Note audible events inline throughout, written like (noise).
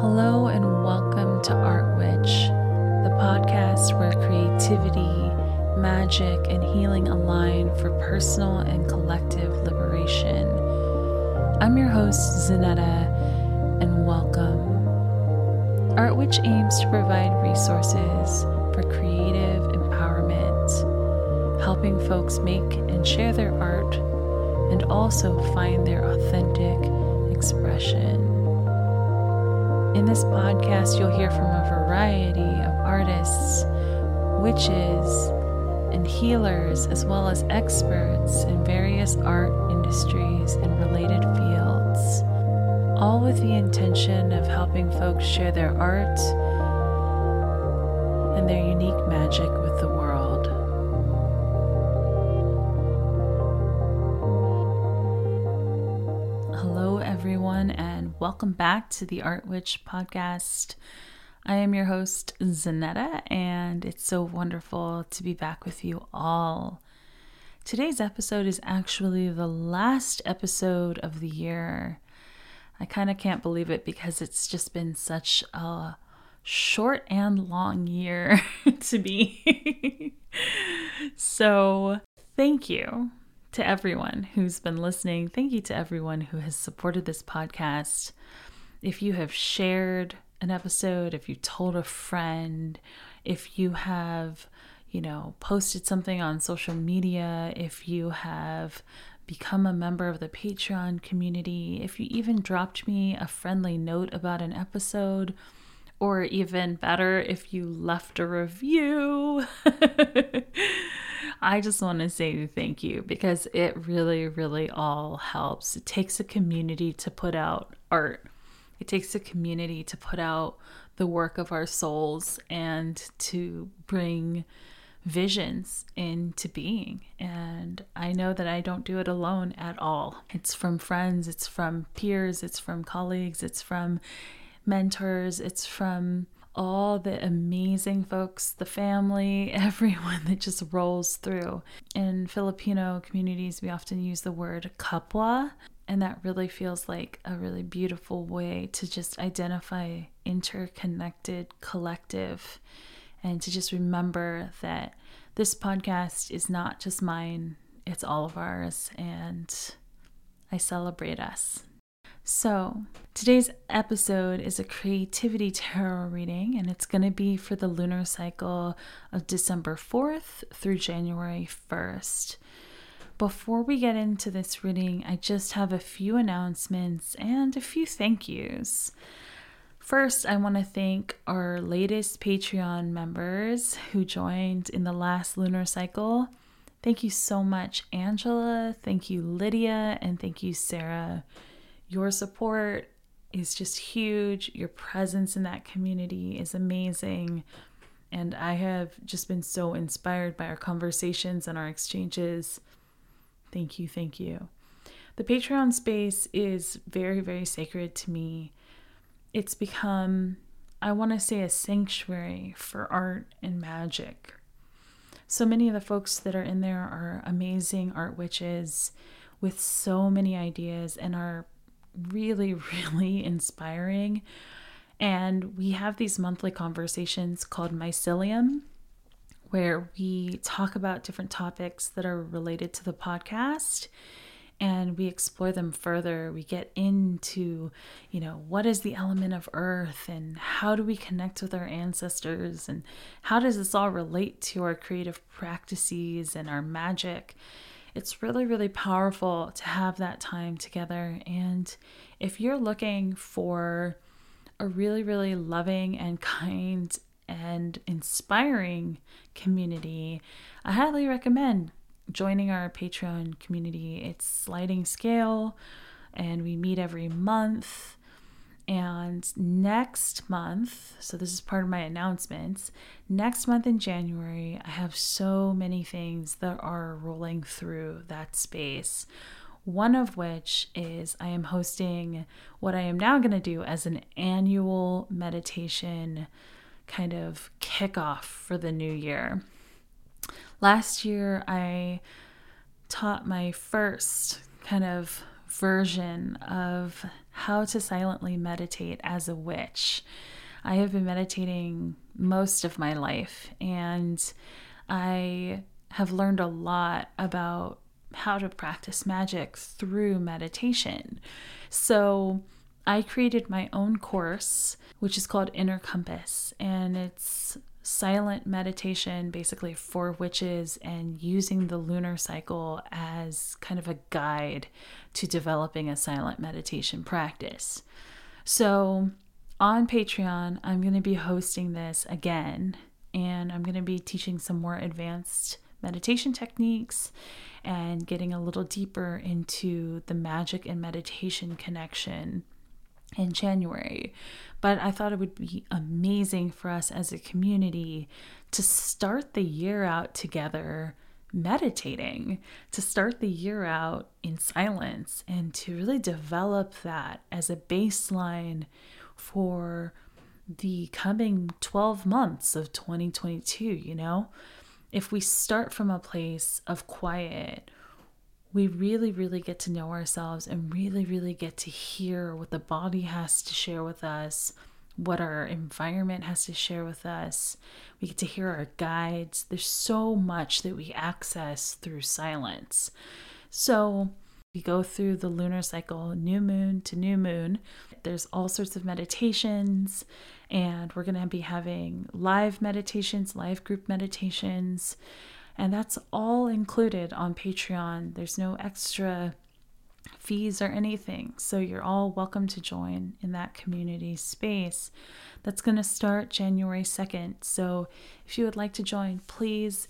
Hello, and welcome to Art Witch, the podcast where creativity, magic, and healing align for personal and collective liberation. I'm your host, Zanetta, and welcome. Art Witch aims to provide resources for creative empowerment, helping folks make and share their art and also find their authentic expression. In this podcast, you'll hear from a variety of artists, witches, and healers, as well as experts in various art industries and related fields, all with the intention of helping folks share their art and their unique magic welcome back to the Art Witch podcast. I am your host, Zanetta, and it's so wonderful to be back with you all. Today's episode is actually the last episode of the year. I kind of can't believe it because it's just been such a short and long year (laughs) to be. (laughs) so, thank you to everyone who's been listening. Thank you to everyone who has supported this podcast. If you have shared an episode, if you told a friend, if you have, you know, posted something on social media, if you have become a member of the Patreon community, if you even dropped me a friendly note about an episode, or even better, if you left a review. (laughs) I just want to say thank you because it really, really all helps. It takes a community to put out art, it takes a community to put out the work of our souls and to bring visions into being. And I know that I don't do it alone at all. It's from friends, it's from peers, it's from colleagues, it's from mentors, it's from all the amazing folks, the family, (laughs) everyone that just rolls through. In Filipino communities, we often use the word kapwa, and that really feels like a really beautiful way to just identify interconnected collective and to just remember that this podcast is not just mine, it's all of ours, and I celebrate us. So, today's episode is a creativity tarot reading, and it's going to be for the lunar cycle of December 4th through January 1st. Before we get into this reading, I just have a few announcements and a few thank yous. First, I want to thank our latest Patreon members who joined in the last lunar cycle. Thank you so much, Angela. Thank you, Lydia. And thank you, Sarah. Your support is just huge. Your presence in that community is amazing. And I have just been so inspired by our conversations and our exchanges. Thank you, thank you. The Patreon space is very, very sacred to me. It's become, I want to say, a sanctuary for art and magic. So many of the folks that are in there are amazing art witches with so many ideas and are really, (laughs) really inspiring. And we have these monthly conversations called Mycelium, where we talk about different topics that are related to the podcast and we explore them further. We get into, you know, what is the element of earth and how do we connect with our ancestors and how does this all relate to our creative practices and our magic? It's really, really powerful to have that time together. And if you're looking for a really, really loving and (laughs) kind and inspiring community, I highly recommend joining our Patreon community. It's sliding scale and we meet every month. And next month, so this is part of my announcements, next month in January, I have so many things that are rolling through that space. One of which is I am hosting what I am now going to do as an annual meditation kind of kickoff for the new year. Last year, I taught my first kind of version of how to silently meditate as a witch. I have been meditating most of my life and I have learned a lot about how to practice magic through meditation. So, I created my own course, which is called Inner Compass, and it's silent meditation basically for witches and using the lunar cycle as kind of a guide to developing a silent meditation practice. So, on Patreon, I'm going to be hosting this again, and I'm going to be teaching some more advanced meditation techniques and getting a little deeper into the magic and meditation connection in January. But I thought it would be amazing for us as a community to start the year out together meditating, to start the year out in silence, and to really develop that as a baseline for the coming 12 months of 2022, you know? If we start from a place of quiet, we really, really get to know ourselves and really, really get to hear what the body has to share with us, what our environment has to share with us. We get to hear our guides. There's so much that we access through silence. So, we go through the lunar cycle, new moon to new moon. There's all sorts of meditations, and we're going to be having live meditations, live group meditations. And that's all included on Patreon. There's no extra fees or anything. So you're all welcome to join in that community space. That's going to start January 2nd. So if you would like to join, please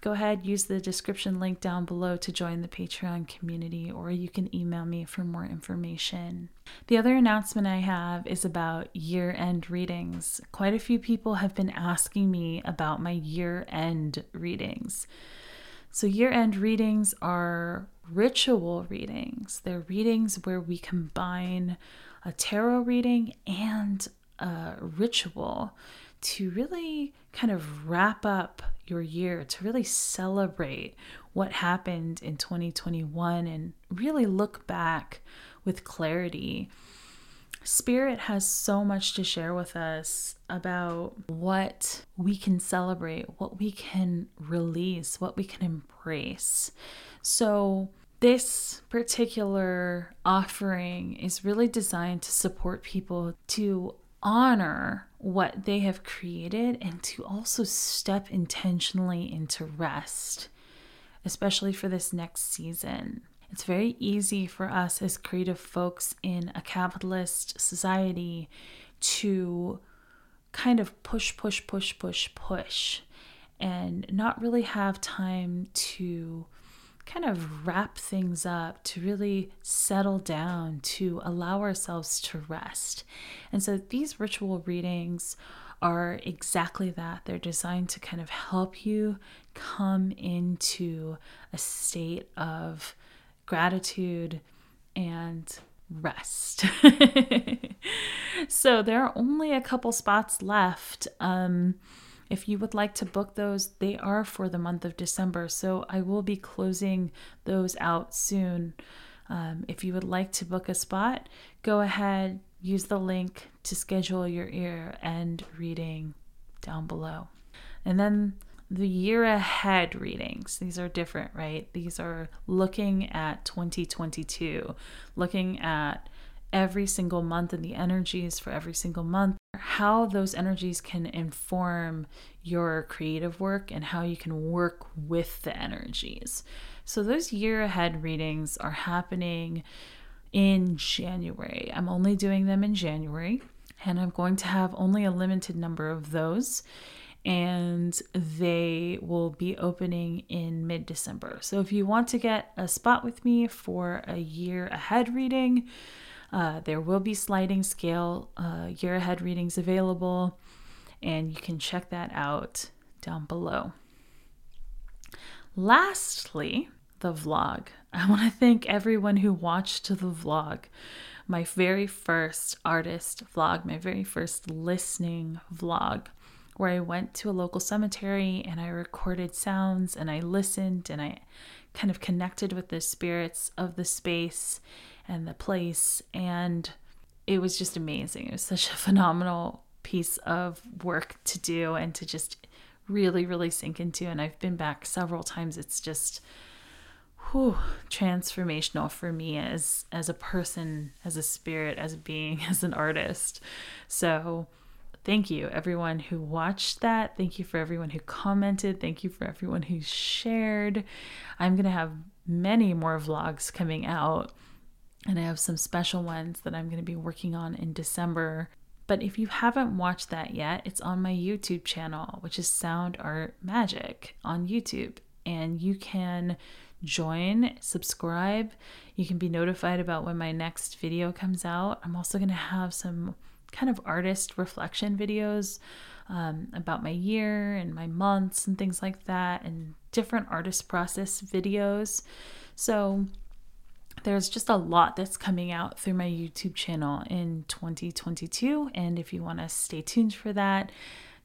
go ahead, use the description link down below to join the Patreon community, or you can email me for more information. The other announcement I have is about year end readings. Quite a few people have been asking me about my year end readings. So, year end readings are ritual readings, they're readings where we combine a tarot reading and a ritual to really kind of wrap up your year, to really celebrate what happened in 2021 and really look back with clarity. Spirit has so much to share with us about what we can celebrate, what we can release, what we can embrace. So, this particular offering is really designed to support people to honor what they have created and to also step intentionally into rest, especially for this next season. It's very easy for us as creative folks in a capitalist society to kind of push, push, push, push, push, and not really have time to kind of wrap things up, to really settle down, to allow ourselves to rest. And so these ritual readings are exactly that. They're designed to kind of help you come into a state of gratitude and rest. (laughs) so there are only a couple spots left. Um, if you would like to book those, they are for the month of December. So I will be closing those out soon. Um, if you would like to book a spot, go ahead, use the link to schedule your ear and reading down below. And then the year ahead readings. These are different, right? These are looking at 2022, looking at every single month and the energies for every single month, how those energies can inform your creative work and how you can work with the energies. So, those year ahead readings are happening in January. I'm only doing them in January, and I'm going to have only a limited number of those and they will be opening in mid December. So if you want to get a spot with me for a year ahead reading, uh, there will be sliding scale uh, year ahead readings available, and you can check that out down below. Lastly, the vlog. (laughs) I want to thank everyone who watched the vlog. My very first artist vlog, my very first listening vlog where I went to a local cemetery and I recorded sounds and I listened and I kind of connected with the spirits of the space and the place. And it was just amazing. It was such a phenomenal piece of work to do and to just really, really sink into. And I've been back several times. It's just whew, transformational for me as as a person, as a spirit, as a being, (laughs) as an artist. So thank you everyone who watched that. Thank you for everyone who commented. Thank you for everyone who shared. I'm gonna have many more vlogs coming out. And I have some special ones that I'm going to be working on in December but if you haven't watched that yet, it's on my YouTube channel, which is Sound Art Magic on YouTube. And you can join, subscribe. You can be notified about when my next video comes out. I'm also going to have some kind of artist reflection videos um, about my year and my months and things like that, and different artist process videos. So there's just a lot that's coming out through my YouTube channel in 2022. And if you want to stay tuned for that,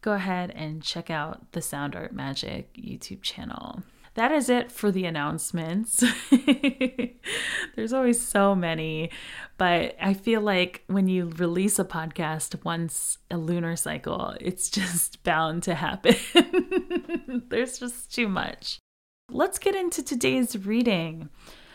go ahead and check out the Sound Art Magic YouTube channel. That is it for the announcements. (laughs) There's always so many, but I feel like when you release a podcast once a lunar cycle, it's just (laughs) bound to happen. (laughs) There's just too much. Let's get into today's reading.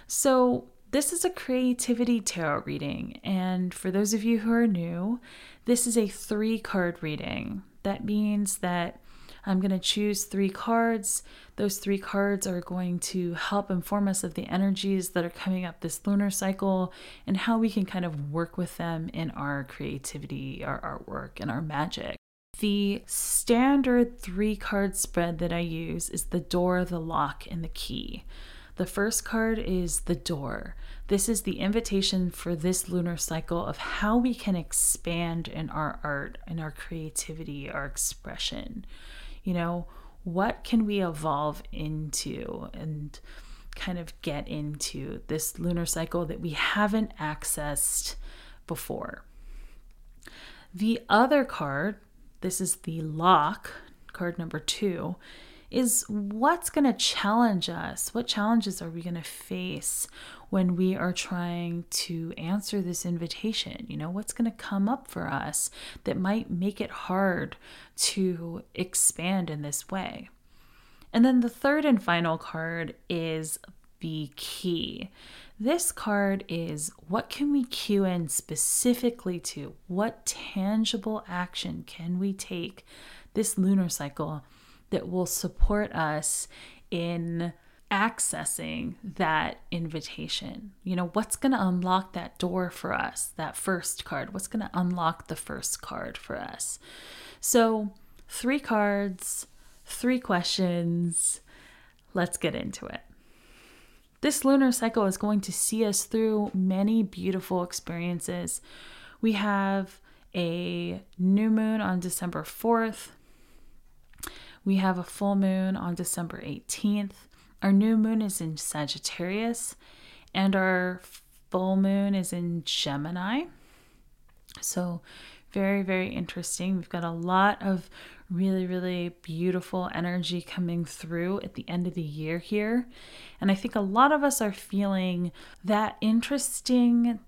So, this is a creativity tarot reading, and for those of you who are new, this is a three card reading. That means that I'm going to choose three cards. Those three cards are going to help inform us of the energies that are coming up this lunar cycle and how we can kind of work with them in our creativity, our artwork, and our magic. The standard three card spread that I use is the door, the lock, and the key. The first card is the door. This is the invitation for this lunar cycle of how we can expand in our art, in our creativity, our expression. You know, what can we evolve into and kind of get into this lunar cycle that we haven't accessed before? The other card, this is the lock, card number two, is what's going to challenge us? What challenges are we going to face when we are trying to answer this invitation? You know, what's going to come up for us that might make it hard to expand in this way? And then the third and final card is the key. This card is what can we cue in specifically to? What tangible action can we take this lunar cycle that will support us in accessing that invitation. You know, what's going to unlock that door for us, that first card? What's going to unlock the first card for us? So, three cards, three questions. Let's get into it. This lunar cycle is going to see us through many beautiful experiences. We have a new moon on December 4th, we have a full moon on December 18th. Our new moon is in Sagittarius, and our full moon is in Gemini. So, very, very interesting. We've got a lot of really, really beautiful energy coming through at the end of the year here. And I think a lot of us are feeling that interesting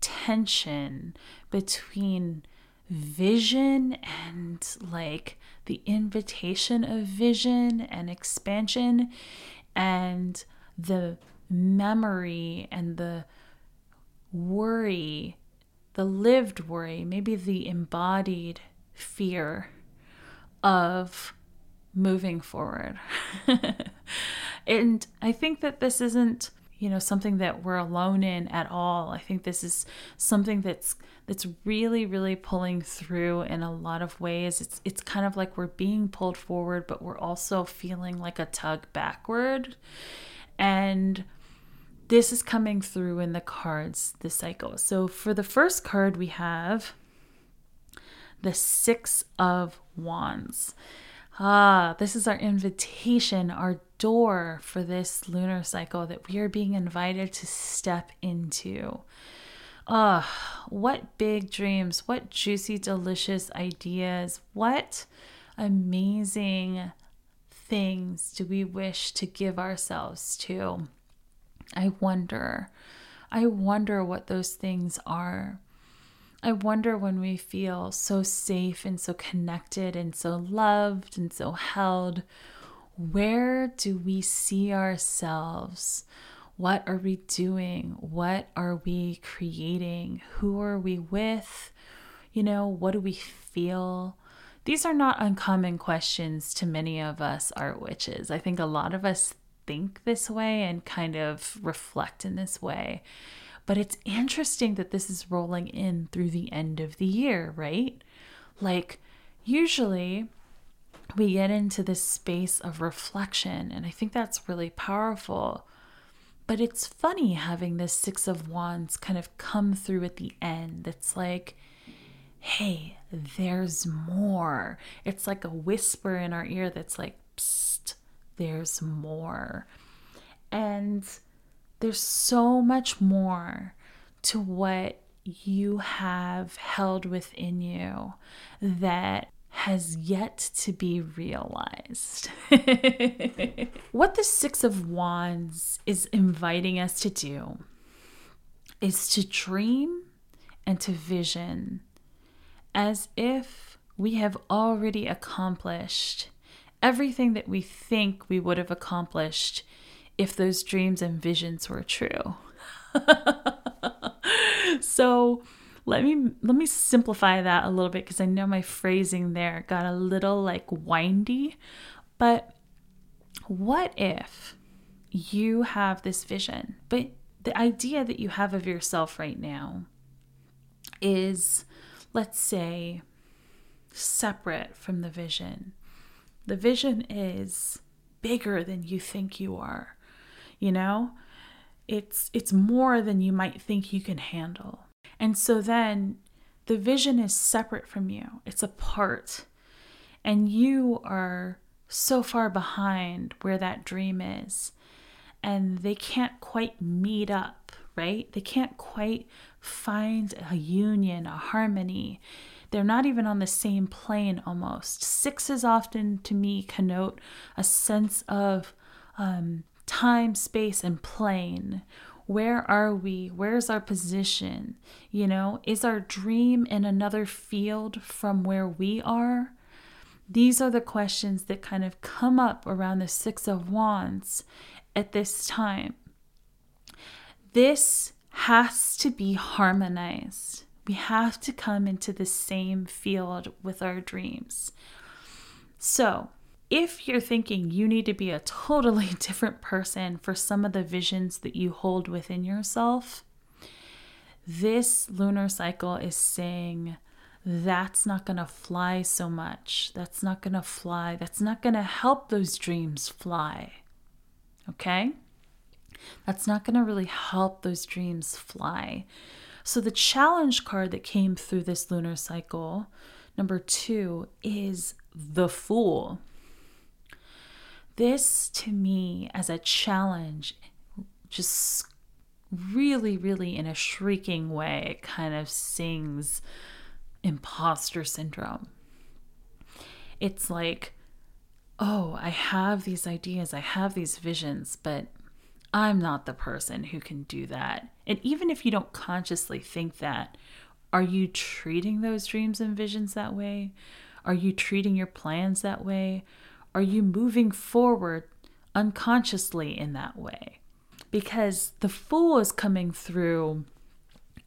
tension between vision and like the invitation of vision and expansion and the memory and the worry, the lived worry, maybe the embodied fear of moving forward. (laughs) and I think that this isn't you know something that we're alone in at all. I think this is something that's that's really really pulling through in a lot of ways. It's it's kind of like we're being pulled forward but we're also feeling like a tug backward. And this is coming through in the cards this cycle. So for the first card we have the 6 of wands. Ah, this is our invitation, our door for this lunar cycle that we are being invited to step into. Ah, what big dreams, what juicy, delicious ideas, what amazing things do we wish to give ourselves to? I wonder. I wonder what those things are. I wonder when we feel so safe and so connected and so loved and so held, where do we see ourselves? What are we doing? What are we creating? Who are we with? You know, what do we feel? These are not uncommon questions to many of us art witches. I think a lot of us think this way and kind of reflect in this way. But it's interesting that this is rolling in through the end of the year, right? Like, usually we get into this space of reflection, and I think that's really powerful. But it's funny having this Six of Wands kind of come through at the end. It's like, hey, there's more. It's like a whisper in our ear that's like, psst, there's more. And there's so much more to what you have held within you that has yet to be realized. (laughs) what the Six of Wands is inviting us to do is to dream and to vision as if we have already accomplished everything that we think we would have accomplished if those dreams and visions were true. (laughs) so let me let me simplify that a little bit because I know my phrasing there got a little like windy, but what if you have this vision, but the idea that you have of yourself right now is let's say separate from the vision. The vision is bigger than you think you are you know? It's it's more than you might think you can handle and so then the vision is separate from you. It's apart. And you are so far behind where that dream is. And they can't quite meet up right? They can't quite find a union a harmony. They're not even on the same plane almost. Sixes often to me connote a sense of um, time, space, and plane. Where are we? Where's our position? You know, is our dream in another field from where we are? These are the questions that kind of come up around the Six of Wands at this time. This has to be harmonized. We have to come into the same field with our dreams. So, if you're thinking you need to be a totally (laughs) different person for some of the visions that you hold within yourself, this lunar cycle is saying that's not going to fly so much. That's not going to fly. That's not going to help those dreams fly. Okay? That's not going to really help those dreams fly. So, the challenge card that came through this lunar cycle, number two, is the Fool this to me as a challenge just really, really in a shrieking way, it kind of sings imposter syndrome. It's like, oh, I have these ideas, I have these visions, but I'm not the person who can do that. And even if you don't consciously think that, are you treating those dreams and visions that way? Are you treating your plans that way? Are you moving forward unconsciously in that way? Because the fool is coming through,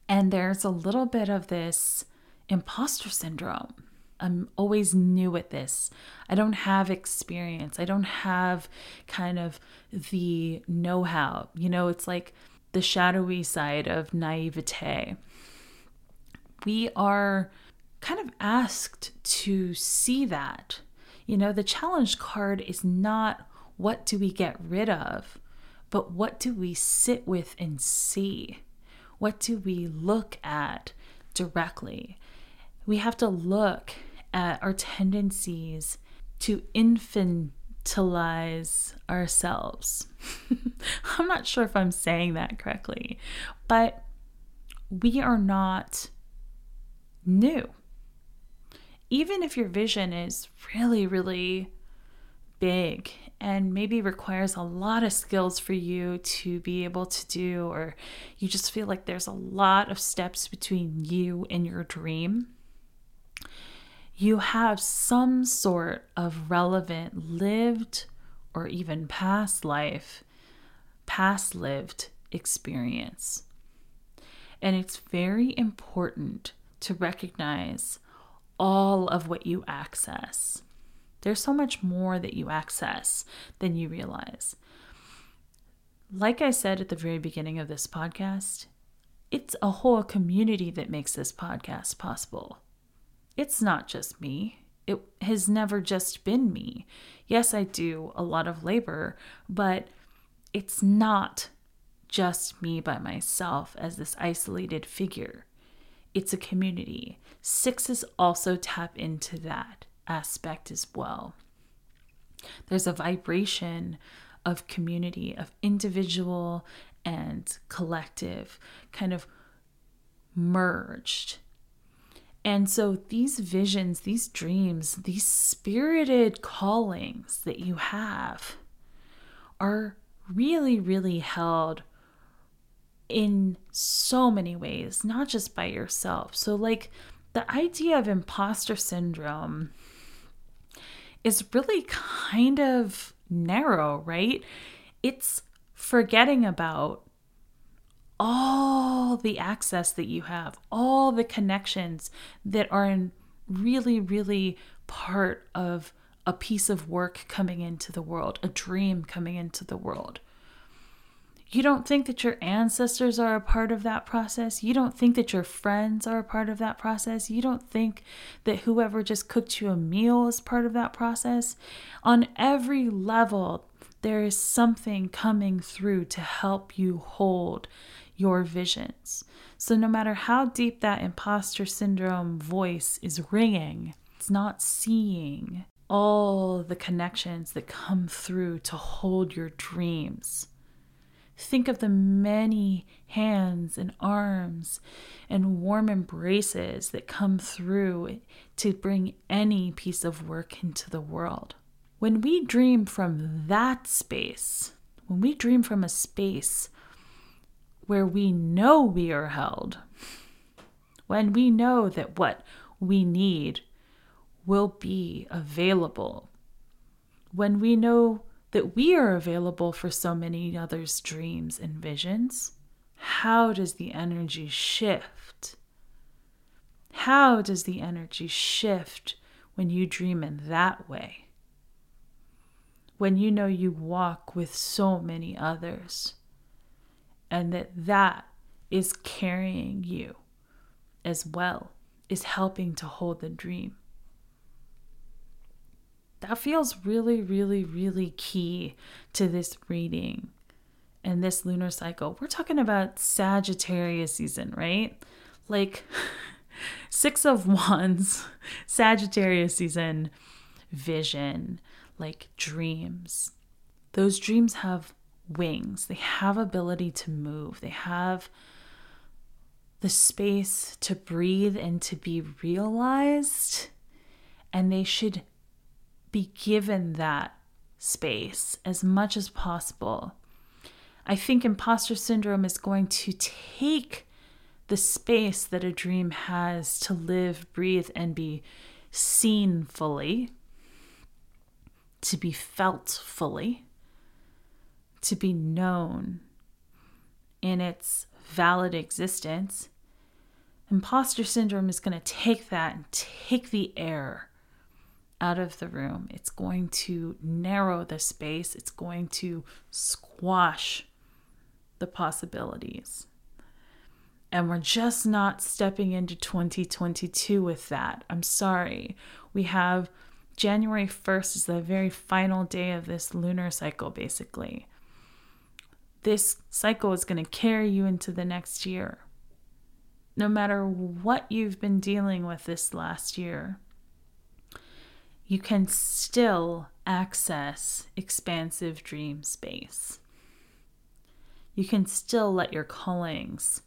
and there's a little bit of this imposter syndrome. I'm always new at this. I don't have experience. I don't have kind of the know how. You know, it's like the shadowy side of naivete. We are kind of asked to see that you know, the challenge card is not what do we get rid of, but what do we sit with and see? What do we look at directly? We have to look at our tendencies to infantilize ourselves. (laughs) I'm not sure if I'm saying that correctly, but we are not new even if your vision is really, really big and maybe requires a lot of skills for you to be able to do, or you just feel like there's a lot of steps between you and your dream, you have some sort of relevant lived or even past life, past lived experience. And it's very important to recognize all of what you access. There's so much more that you access than you realize. Like I said at the very beginning of this podcast, it's a whole community that makes this podcast possible. It's not just me. It has never just been me. Yes, I do a lot of labor, but it's not just me by myself as this isolated figure. It's a community. Sixes also tap into that aspect as well. There's a vibration of community, of individual and collective kind of merged. And so these visions, these dreams, these spirited callings that you have are really, really held in so many ways, not just by yourself. So, like, the idea of imposter syndrome is really kind of narrow, right? It's forgetting about all the access that you have, all the connections that are in really, really part of a piece of work coming into the world, a dream coming into the world. You don't think that your ancestors are a part of that process. You don't think that your friends are a part of that process. You don't think that whoever just cooked you a meal is part of that process. On every level, there is something coming through to help you hold your visions. So, no matter how deep that imposter syndrome voice is ringing, it's not seeing all the connections that come through to hold your dreams. Think of the many hands and arms and warm embraces that come through to bring any piece of work into the world. When we dream from that space, when we dream from a space where we know we are held, when we know that what we need will be available, when we know that we are available for so many others' dreams and visions, how does the energy shift? How does the energy shift when you dream in that way? When you know you walk with so many others and that that is carrying you as well, is helping to hold the dream that feels really, really, really key to this reading and this lunar cycle. We're talking about Sagittarius season, right? Like (laughs) Six of Wands, (laughs) Sagittarius season, vision, like dreams. Those dreams have wings, they have ability to move, they have the space to breathe and to be realized, and they should be given that space as much as possible. I think imposter syndrome is going to take the space that a dream has to live, breathe, and be seen fully, to be felt fully, to be known in its valid existence. Imposter syndrome is going to take that and take the air out of the room. It's going to narrow the space, it's going to squash the possibilities. And we're just not stepping into 2022 with that. I'm sorry. We have January 1st is the very final day of this lunar cycle, basically. This cycle is going to carry you into the next year. No matter what you've been dealing with this last year, you can still access expansive dream space. You can still let your callings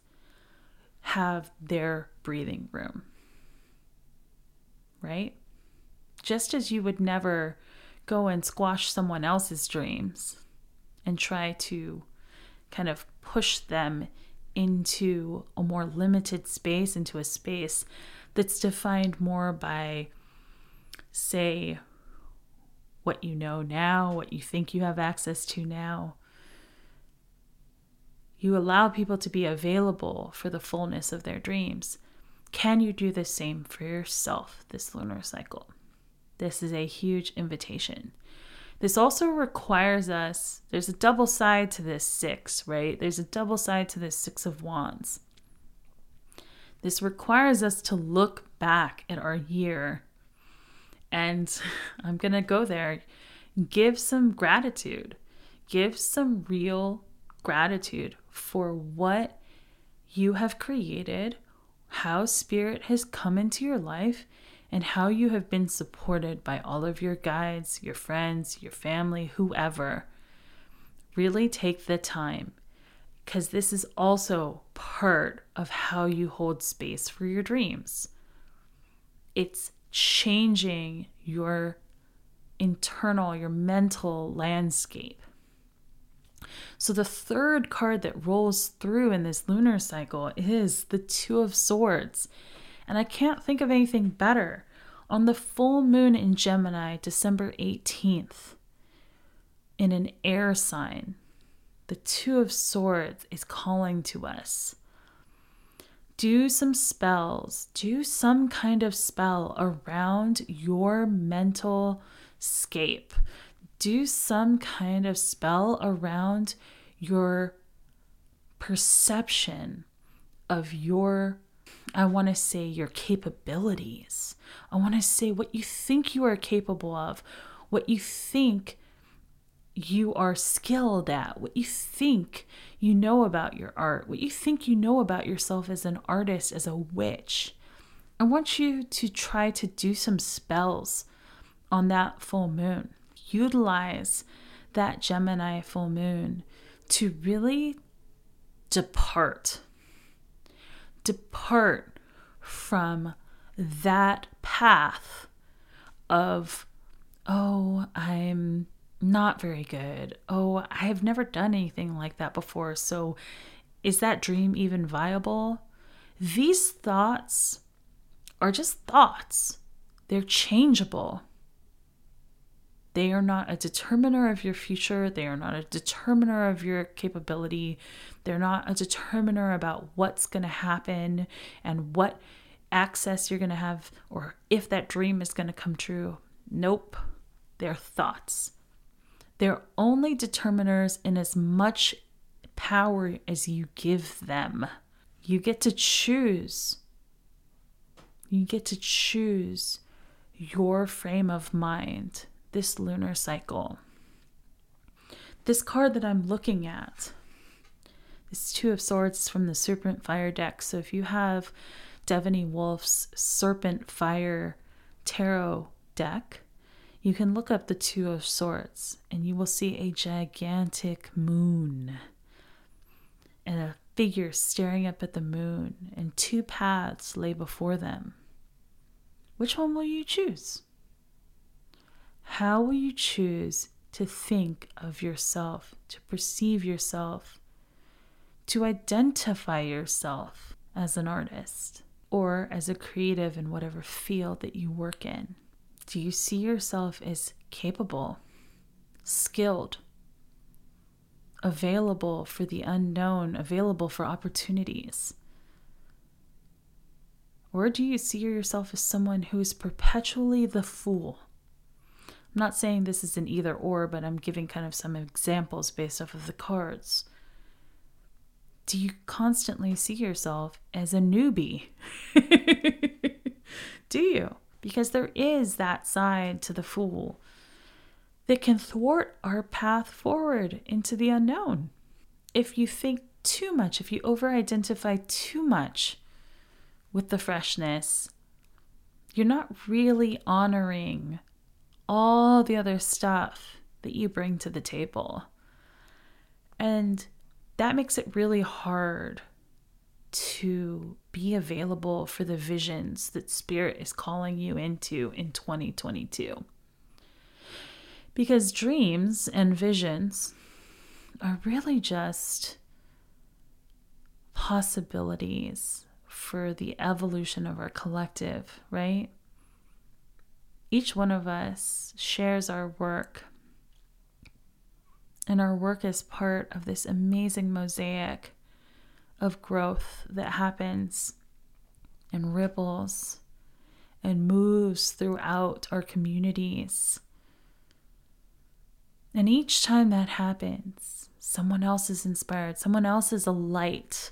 have their breathing room. Right? Just as you would never go and squash someone else's dreams and try to kind of push them into a more limited space, into a space that's defined more by, say, what you know now, what you think you have access to now. You allow people to be available for the fullness of their dreams. Can you do the same for yourself this lunar cycle? This is a huge invitation. This also requires us, there's a double side to this six, right? There's a double side to this six of wands. This requires us to look back at our year. And (laughs) I'm going to go there. Give some gratitude. Give some real gratitude for what you have created, how spirit has come into your life, and how you have been supported by all of your guides, your friends, your family, whoever. Really take the time because this is also part of how you hold space for your dreams. It's changing your internal, your mental landscape. So, the third card that rolls through in this lunar cycle is the Two of Swords. And I can't think of anything better. On the full moon in Gemini, December 18th, in an air sign, the Two of Swords is calling to us. Do some spells, do some kind of spell around your mental scape. Do some kind of spell around your perception of your I want to say your capabilities. I want to say what you think you are capable of, what you think you are skilled at, what you think you know about your art, what you think you know about yourself as an artist, as a witch. I want you to try to do some spells on that full moon. Utilize that Gemini full moon to really depart depart from that path of, oh, I'm not very good. Oh, I have never done anything like that before. So is that dream even viable? These thoughts are just thoughts, they're changeable. They are not a determiner of your future. They are not a determiner of your capability. They're not a determiner about what's going to happen and what access you're going to have or if that dream is going to come true. Nope. They're thoughts. They're only determiners in as much power as you give them. You get to choose. You get to choose your frame of mind this lunar cycle. This card that I'm looking at, this Two of Swords from the Serpent Fire deck. So if you have Devany Wolfe's Serpent Fire Tarot deck, you can look up the Two of Swords and you will see a gigantic moon and a figure staring up at the moon, and two paths lay before them. Which one will you choose? How will you choose to think of yourself, to perceive yourself, to identify yourself as an artist or as a creative in whatever field that you work in? Do you see yourself as capable, skilled, available for the unknown, available for opportunities? Or do you see yourself as someone who is perpetually the fool? I'm not saying this is an either or, but I'm giving kind of some examples based off of the cards. Do you constantly see yourself as a newbie? (laughs) Do you? Because there is that side to the fool that can thwart our path forward into the unknown. If you think too much, if you over identify too much with the freshness, you're not really honoring all the other stuff that you bring to the table. And that makes it really hard to be available for the visions that Spirit is calling you into in 2022. Because dreams and visions are really just possibilities for the evolution of our collective, right? Each one of us shares our work, and our work is part of this amazing mosaic of growth that happens and ripples and moves throughout our communities. And each time that happens, someone else is inspired, someone else is alight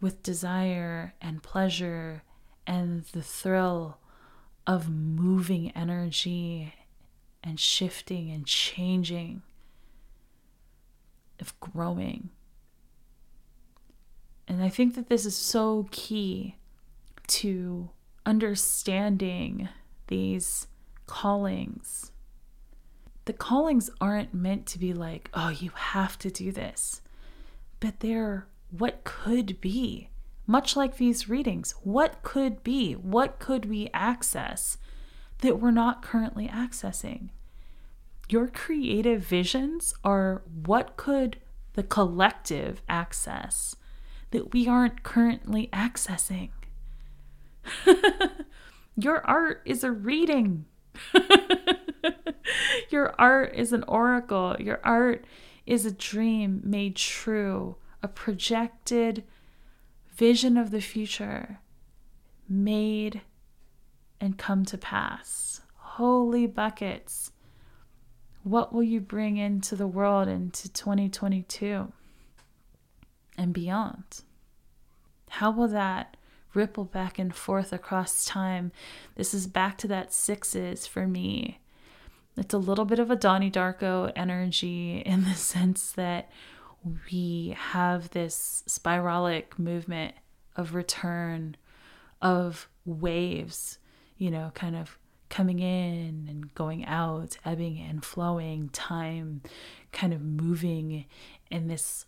with desire and pleasure and the thrill of moving energy and shifting and changing, of growing. And I think that this is so key to understanding these callings. The callings aren't meant to be like, oh, you have to do this, but they're what could be. Much like these readings, what could be? What could we access that we're not currently accessing? Your creative visions are what could the collective access that we aren't currently accessing. (laughs) Your art is a reading. (laughs) Your art is an oracle. Your art is a dream made true, a projected vision of the future made and come to pass. Holy buckets. What will you bring into the world into 2022 and beyond? How will that ripple back and forth across time. This is back to that sixes for me. It's a little bit of a Donnie Darko energy in the (laughs) sense that we have this spiralic movement of return, of waves, you know, kind of coming in and going out, ebbing and flowing, time kind of moving in this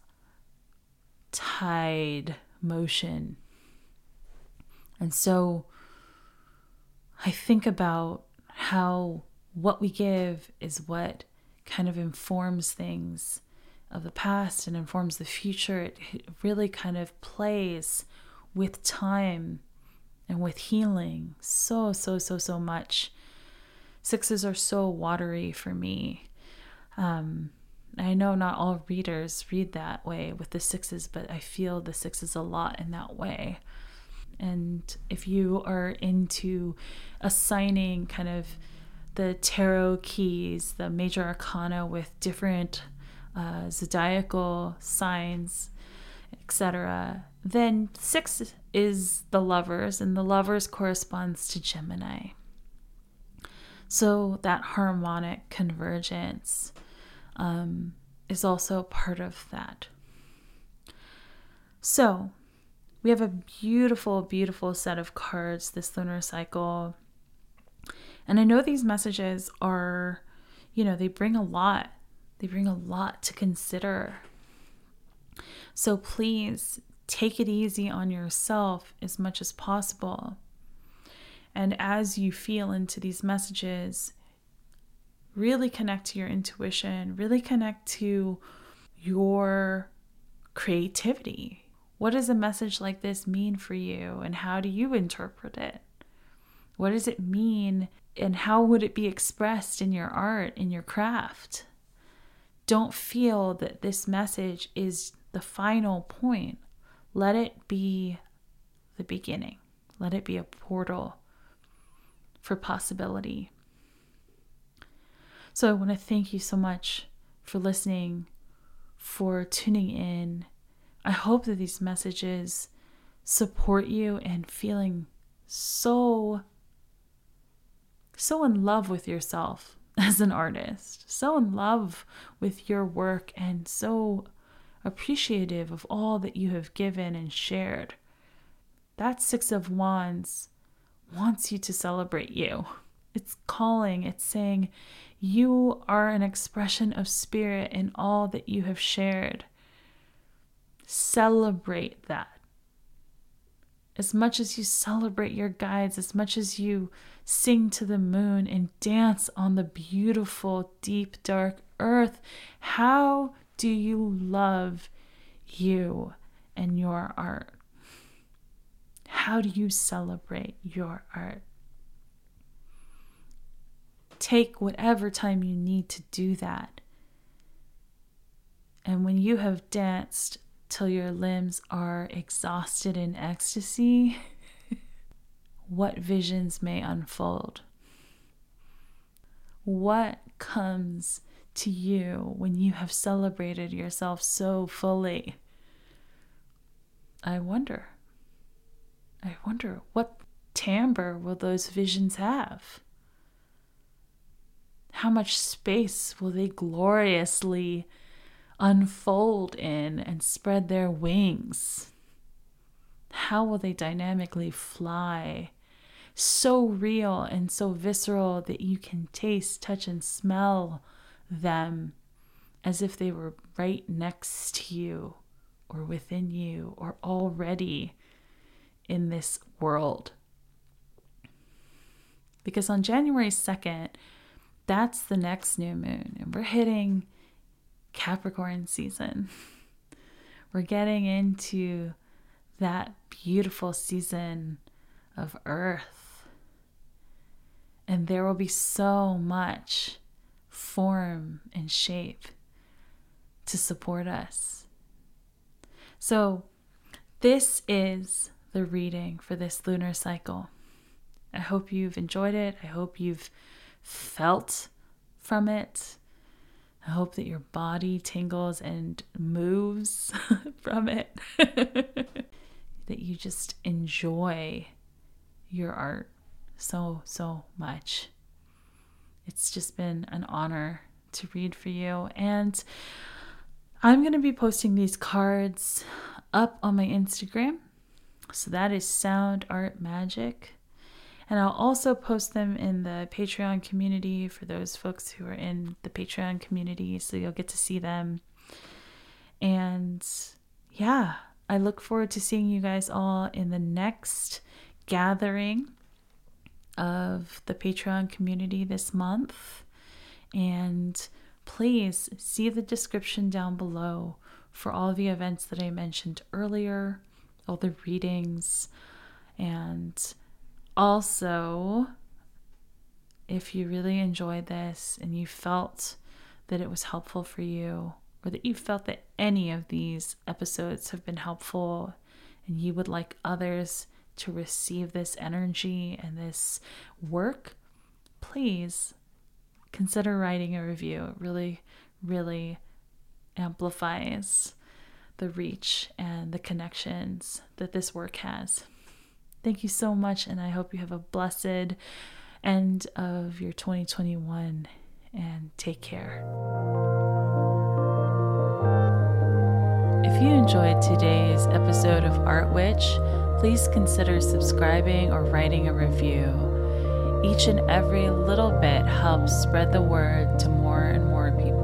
tide motion and so I think about how what we give is what kind of informs things of the past and informs the future. It really kind of plays with time and with healing so, so, so, so much. Sixes are so watery for me. Um, I know not all readers read that way with the sixes, but I feel the sixes a lot in that way. And if you are into assigning kind of the tarot keys, the major arcana with different uh, zodiacal signs, etc., then six is the lovers, and the lovers corresponds to Gemini. So that harmonic convergence um, is also part of that. So, we have a beautiful, beautiful set of cards this lunar cycle. And I know these messages are, you know, they bring a lot. They bring a lot to consider. So please take it easy on yourself as much as possible. And as you feel into these messages, really connect to your intuition, really connect to your creativity, what does a message like this mean for you, and how do you interpret it? What does it mean, and how would it be expressed in your art, in your craft? Don't feel that this message is the final point. Let it be the beginning, let it be a portal for possibility. So, I want to thank you so much for listening, for tuning in I hope that these messages support you in feeling so so in love with yourself (laughs) as an artist, so in love with your work and so appreciative of all that you have given and shared. That 6 of wands wants you to celebrate you. It's calling, it's saying you are an expression of spirit in all that you have shared. Celebrate that. as much as you celebrate your guides, as much as you sing to the moon and dance on the beautiful, deep, dark earth, how do you love you and your art? How do you celebrate your art? Take whatever time you need to do that. And when you have danced till your limbs are exhausted in ecstasy, (laughs) what visions may unfold? What comes to you when you have celebrated yourself so fully? I wonder. I wonder what timbre will those visions have? How much space will they gloriously unfold in and spread their wings? How will they dynamically fly? So real and so visceral that you can taste, touch, and smell them as if they were right next to you or within you or already in this world. Because on January 2nd, that's the next new moon, and we're hitting Capricorn season. (laughs) We're getting into that beautiful season of Earth. And there will be so much form and shape to support us. So, this is the reading for this lunar cycle. I hope you've enjoyed it. I hope you've felt from it. I hope that your body tingles and moves (laughs) from it. (laughs) that you just enjoy your art so, so much. It's just been an honor to read for you. And I'm going to be posting these cards up on my Instagram. So that is Sound Art Magic. And I'll also post them in the Patreon community for those folks who are in the Patreon community. So you'll get to see them. And yeah, I look forward to seeing you guys all in the next gathering of the Patreon community this month. And please see the description down below for all the events that I mentioned earlier, all the readings, and also, if you really enjoyed this and you felt that it was helpful for you, or that you felt that any of these episodes have been helpful and you would like others to receive this energy and this work, please consider writing a review. It really, really amplifies the reach and the connections that this work has. Thank you so much, and I hope you have a blessed end of your 2021 and take care. If you enjoyed today's episode of Art Witch, please consider subscribing or writing a review. Each and every little bit helps spread the word to more and more people.